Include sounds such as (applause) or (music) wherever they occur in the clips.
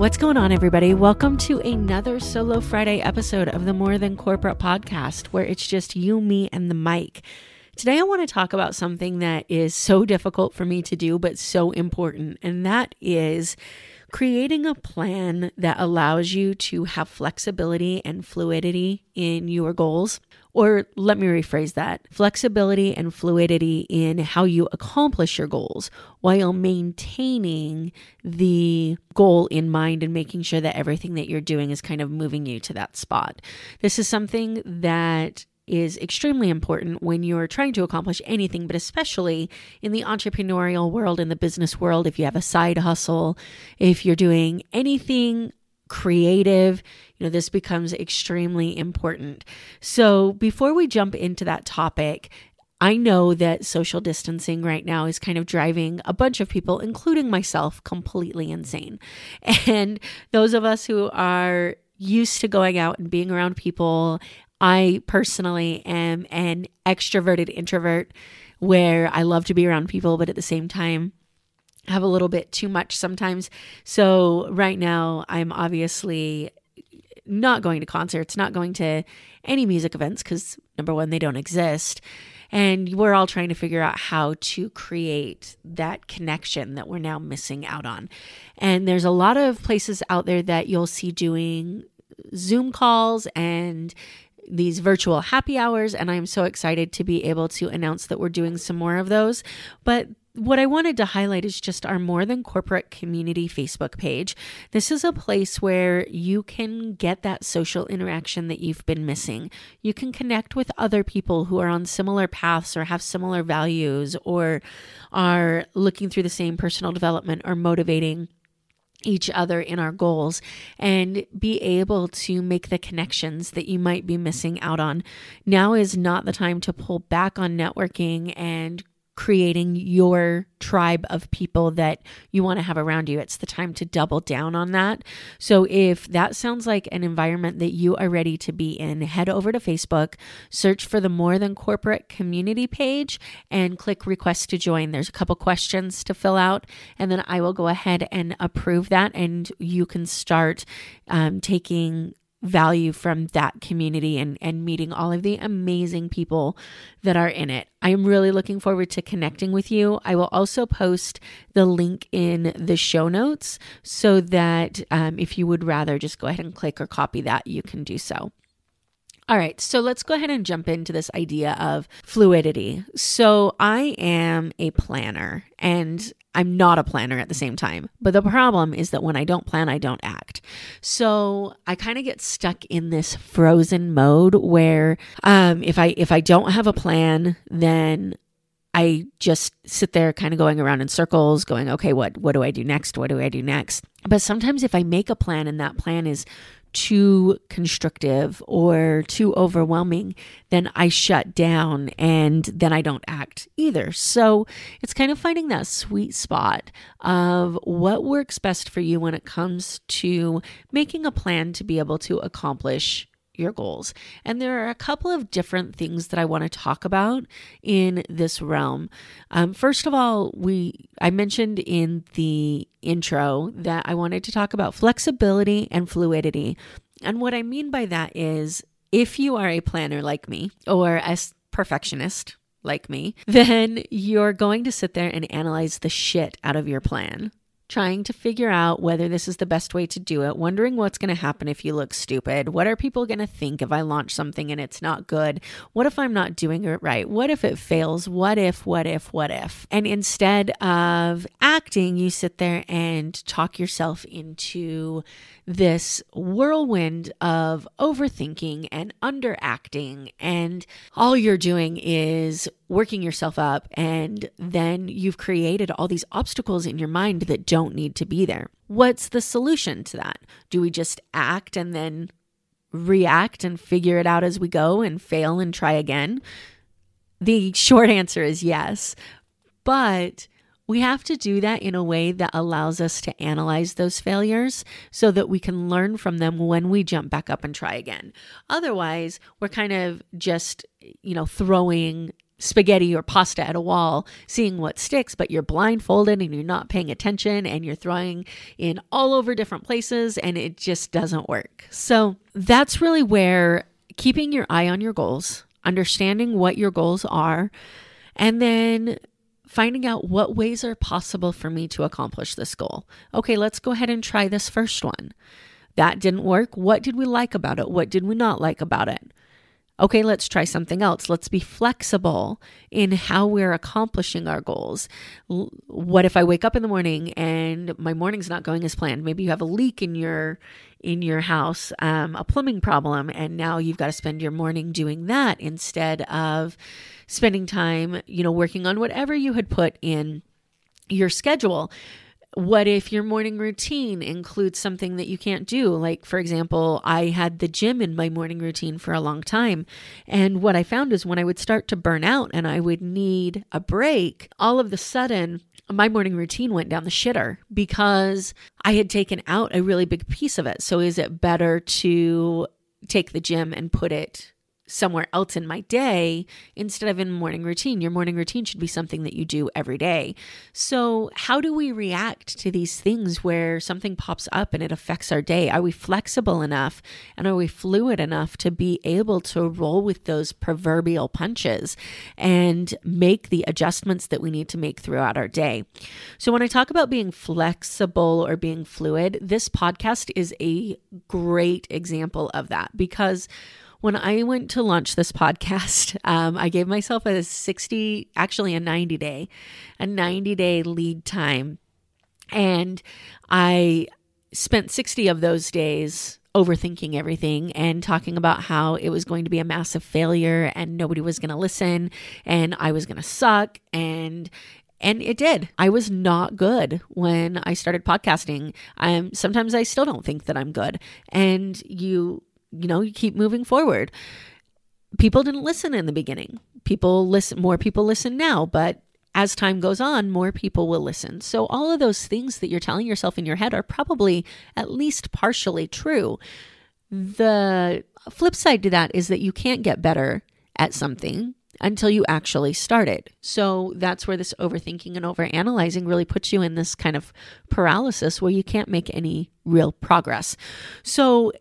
What's going on, everybody? Welcome to another Solo Friday episode of the More Than Corporate podcast, where it's just you, me, and the mic. Today, I want to talk about something that is so difficult for me to do, but so important, and that is creating a plan that allows you to have flexibility and fluidity in your goals. Or let me rephrase that flexibility and fluidity in how you accomplish your goals while maintaining the goal in mind and making sure that everything that you're doing is kind of moving you to that spot. This is something that is extremely important when you're trying to accomplish anything, but especially in the entrepreneurial world, in the business world, if you have a side hustle, if you're doing anything creative, you know, this becomes extremely important. So before we jump into that topic, I know that social distancing right now is kind of driving a bunch of people, including myself, completely insane. (laughs) And those of us who are used to going out and being around people, I personally am an extroverted introvert where I love to be around people, but at the same time, have a little bit too much sometimes. So, right now, I'm obviously not going to concerts, not going to any music events because number one, they don't exist. And we're all trying to figure out how to create that connection that we're now missing out on. And there's a lot of places out there that you'll see doing Zoom calls and these virtual happy hours. And I'm so excited to be able to announce that we're doing some more of those. But what I wanted to highlight is just our More Than Corporate Community Facebook page. This is a place where you can get that social interaction that you've been missing. You can connect with other people who are on similar paths or have similar values or are looking through the same personal development or motivating each other in our goals and be able to make the connections that you might be missing out on. Now is not the time to pull back on networking and creating your tribe of people that you want to have around you. It's the time to double down on that. So, if that sounds like an environment that you are ready to be in, head over to Facebook, search for the More Than Corporate community page, and click request to join. There's a couple questions to fill out, and then I will go ahead and approve that, and you can start um, taking value from that community and, and meeting all of the amazing people that are in it. I'm really looking forward to connecting with you. I will also post the link in the show notes so that um, if you would rather just go ahead and click or copy that, you can do so. All right, so let's go ahead and jump into this idea of fluidity. So, I am a planner and I'm not a planner at the same time. But the problem is that when I don't plan, I don't act. So I kind of get stuck in this frozen mode where um, if I if I don't have a plan, then I just sit there kind of going around in circles, going, okay, what what do I do next? What do I do next? But sometimes if I make a plan and that plan is too constrictive or too overwhelming, then I shut down and then I don't act either. So it's kind of finding that sweet spot of what works best for you when it comes to making a plan to be able to accomplish your goals. And there are a couple of different things that I want to talk about in this realm. Um, first of all, we I mentioned in the intro that I wanted to talk about flexibility and fluidity. And what I mean by that is if you are a planner like me or a perfectionist like me, (laughs) then you're going to sit there and analyze the shit out of your plan trying to figure out whether this is the best way to do it, wondering what's going to happen if you look stupid. What are people going to think if I launch something and it's not good? What if I'm not doing it right? What if it fails? What if, what if, what if? And instead of acting, you sit there and talk yourself into this whirlwind of overthinking and underacting. And all you're doing is working yourself up. And then you've created all these obstacles in your mind that don't need to be there. What's the solution to that? Do we just act and then react and figure it out as we go and fail and try again? The (laughs) short answer is yes. But we have to do that in a way that allows us to analyze those failures so that we can learn from them when we jump back up and try again. Otherwise, we're kind of just, you know, throwing spaghetti or pasta at a wall, seeing what sticks, but you're blindfolded and you're not paying attention and you're throwing in all over different places and it just doesn't work. So that's really where keeping your eye on your goals, understanding what your goals are, and then finding out what ways are possible for me to accomplish this goal. Okay, let's go ahead and try this first one. That didn't work. What did we like about it? What did we not like about it? Okay, let's try something else. Let's be flexible in how we're accomplishing our goals. What if I wake up in the morning and my morning's not going as planned? Maybe you have a leak in your in your house, um, a plumbing problem, and now you've got to spend your morning doing that instead of spending time, you know, working on whatever you had put in your schedule. What if your morning routine includes something that you can't do? Like, for example, I had the gym in my morning routine for a long time. And what I found is when I would start to burn out and I would need a break, all of the sudden, my morning routine went down the shitter because I had taken out a really big piece of it. So, is it better to take the gym and put it somewhere else in my day instead of in morning routine. Your morning routine should be something that you do every day. So, how do we react to these things where something pops up and it affects our day? Are we flexible enough and are we fluid enough to be able to roll with those proverbial punches and make the adjustments that we need to make throughout our day? So, when I talk about being flexible or being fluid, this podcast is a great example of that because when I went to launch this podcast, (laughs) um, I gave myself a 60, actually a 90 day, a 90 day lead time. And I spent 60 of those days overthinking everything and talking about how it was going to be a massive failure and nobody was going to listen and I was going to suck and and it did. I was not good when I started podcasting. I'm sometimes I still don't think that I'm good. And you you know, you keep moving forward. People didn't listen in the beginning. People listen, more people listen now, but as time goes on, more people will listen. So, all of those things that you're telling yourself in your head are probably at least partially true. The flip side to that is that you can't get better at something until you actually start it. So that's where this overthinking and overanalyzing really puts you in this kind of paralysis where you can't make any real progress. So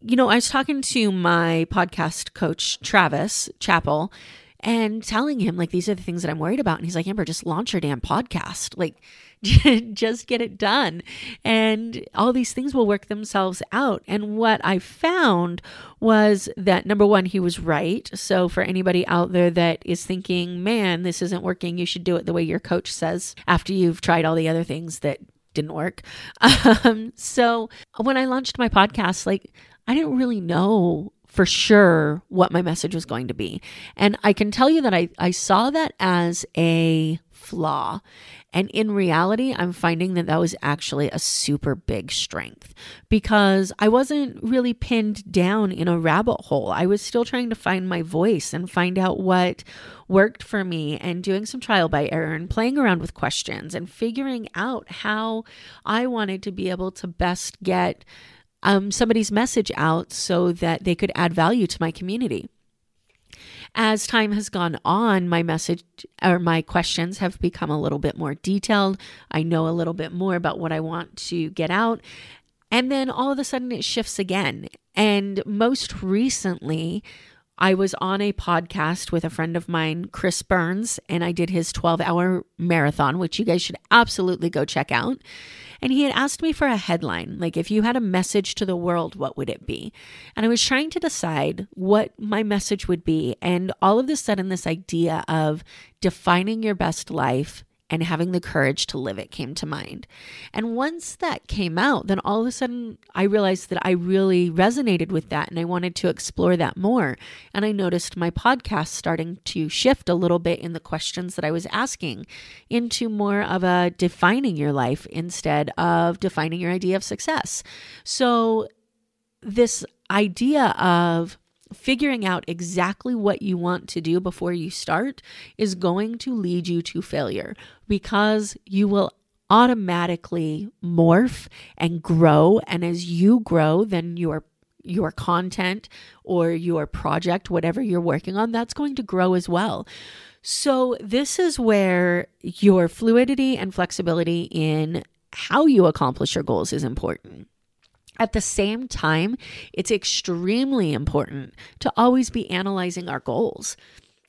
you know, I was talking to my podcast coach, Travis Chappell, and telling him, like, these are the things that I'm worried about. And he's like, Amber, just launch your damn podcast. Like, (laughs) just get it done. And all these things will work themselves out. And what I found was that number one, he was right. So, for anybody out there that is thinking, man, this isn't working, you should do it the way your coach says after you've tried all the other things that didn't work. (laughs) Um, so, when I launched my podcast, like, I didn't really know for sure what my message was going to be. And I can tell you that I, I saw that as a flaw. And in reality, I'm finding that that was actually a super big strength because I wasn't really pinned down in a rabbit hole. I was still trying to find my voice and find out what worked for me and doing some trial by error and playing around with questions and figuring out how I wanted to be able to best get um, somebody's message out so that they could add value to my community. As time has gone on, my message or my questions have become a little bit more detailed. I know a little bit more about what I want to get out. And then all of a sudden it shifts again. And most recently, I was on a podcast with a friend of mine, Chris Burns, and I did his 12 hour marathon, which you guys should absolutely go check out. And he had asked me for a headline, like if you had a message to the world, what would it be? And I was trying to decide what my message would be. And all of a sudden, this idea of defining your best life and having the courage to live it came to mind. And once that came out, then all of a sudden I realized that I really resonated with that and I wanted to explore that more. And I noticed my podcast starting to shift a little bit in the questions that I was asking into more of a defining your life instead of defining your idea of success. So, this idea of figuring out exactly what you want to do before you start is going to lead you to failure because you will automatically morph and grow. And as you grow then your your content or your project whatever you're working on that's going to grow as well. So this is where your fluidity and flexibility in how you accomplish your goals is important at the same time, it's extremely important to always be analyzing our goals,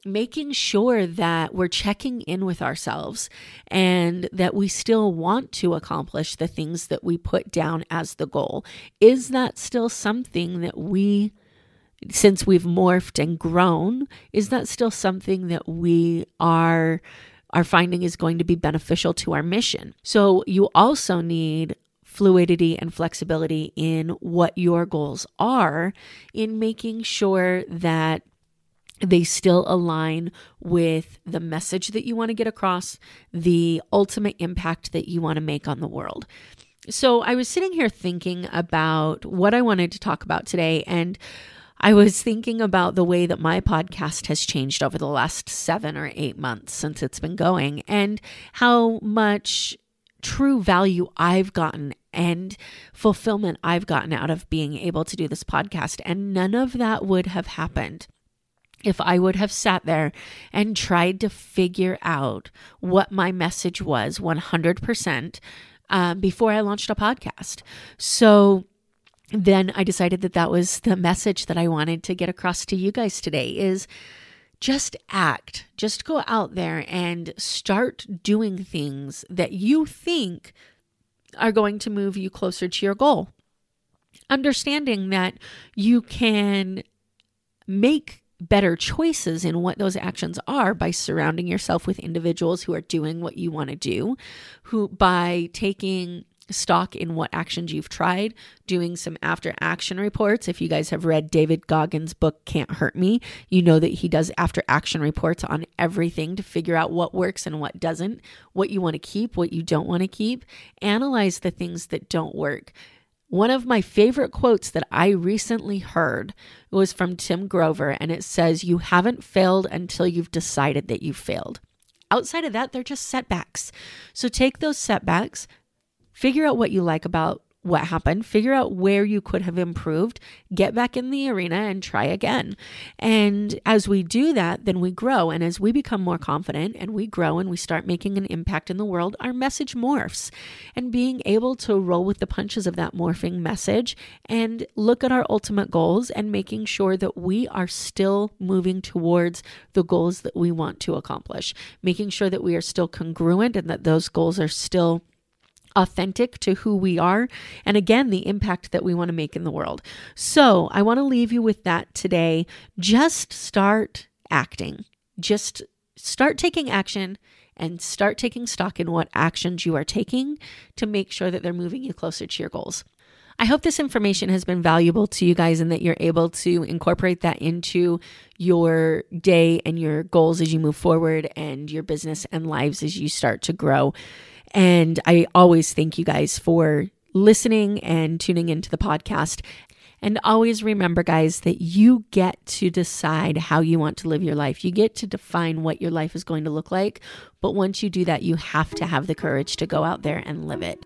making sure that we're checking in with ourselves and that we still want to accomplish the things that we put down as the goal. Is that still something that we since we've morphed and grown, is that still something that we are are finding is going to be beneficial to our mission. So you also need fluidity and flexibility in what your goals are in making sure that they still align with the message that you want to get across, the ultimate impact that you want to make on the world. So, I was sitting here thinking about what I wanted to talk about today, and I was thinking about the way that my podcast has changed over the last seven or eight months since it's been going, and how much true value I've gotten and fulfillment I've gotten out of being able to do this podcast. And none of that would have happened if I would have sat there and tried to figure out what my message was 100% um, before I launched a podcast. So, then I decided that that was the message that I wanted to get across to you guys today is just act. Just go out there and start doing things that you think are going to move you closer to your goal. Understanding that you can make better choices in what those actions are by surrounding yourself with individuals who are doing what you want to do, who by taking stock in what actions you've tried, doing some after action reports. If you guys have read David Goggins' book, Can't Hurt Me, you know that he does after action reports on everything to figure out what works and what doesn't, what you want to keep, what you don't want to keep. Analyze the things that don't work. One of my favorite quotes that I recently heard was from Tim Grover, and it says, You haven't failed until you've decided that you failed. Outside of that, they're just setbacks. So take those setbacks, figure out what you like about what happened, figure out where you could have improved, get back in the arena and try again. And as we do that, then we grow. And as we become more confident and we grow and we start making an impact in the world, our message morphs. And being able to roll with the punches of that morphing message and look at our ultimate goals and making sure that we are still moving towards the goals that we want to accomplish, making sure that we are still congruent and that those goals are still authentic to who we are, and again, the impact that we want to make in the world. So, I want to leave you with that today. Just start acting, just start taking action. And start taking stock in what actions you are taking to make sure that they're moving you closer to your goals. I hope this information has been valuable to you guys and that you're able to incorporate that into your day and your goals as you move forward and your business and lives as you start to grow. And I always thank you guys for listening and tuning into the podcast. And always remember, guys, that you get to decide how you want to live your life. You get to define what your life is going to look like. But once you do that, you have to have the courage to go out there and live it.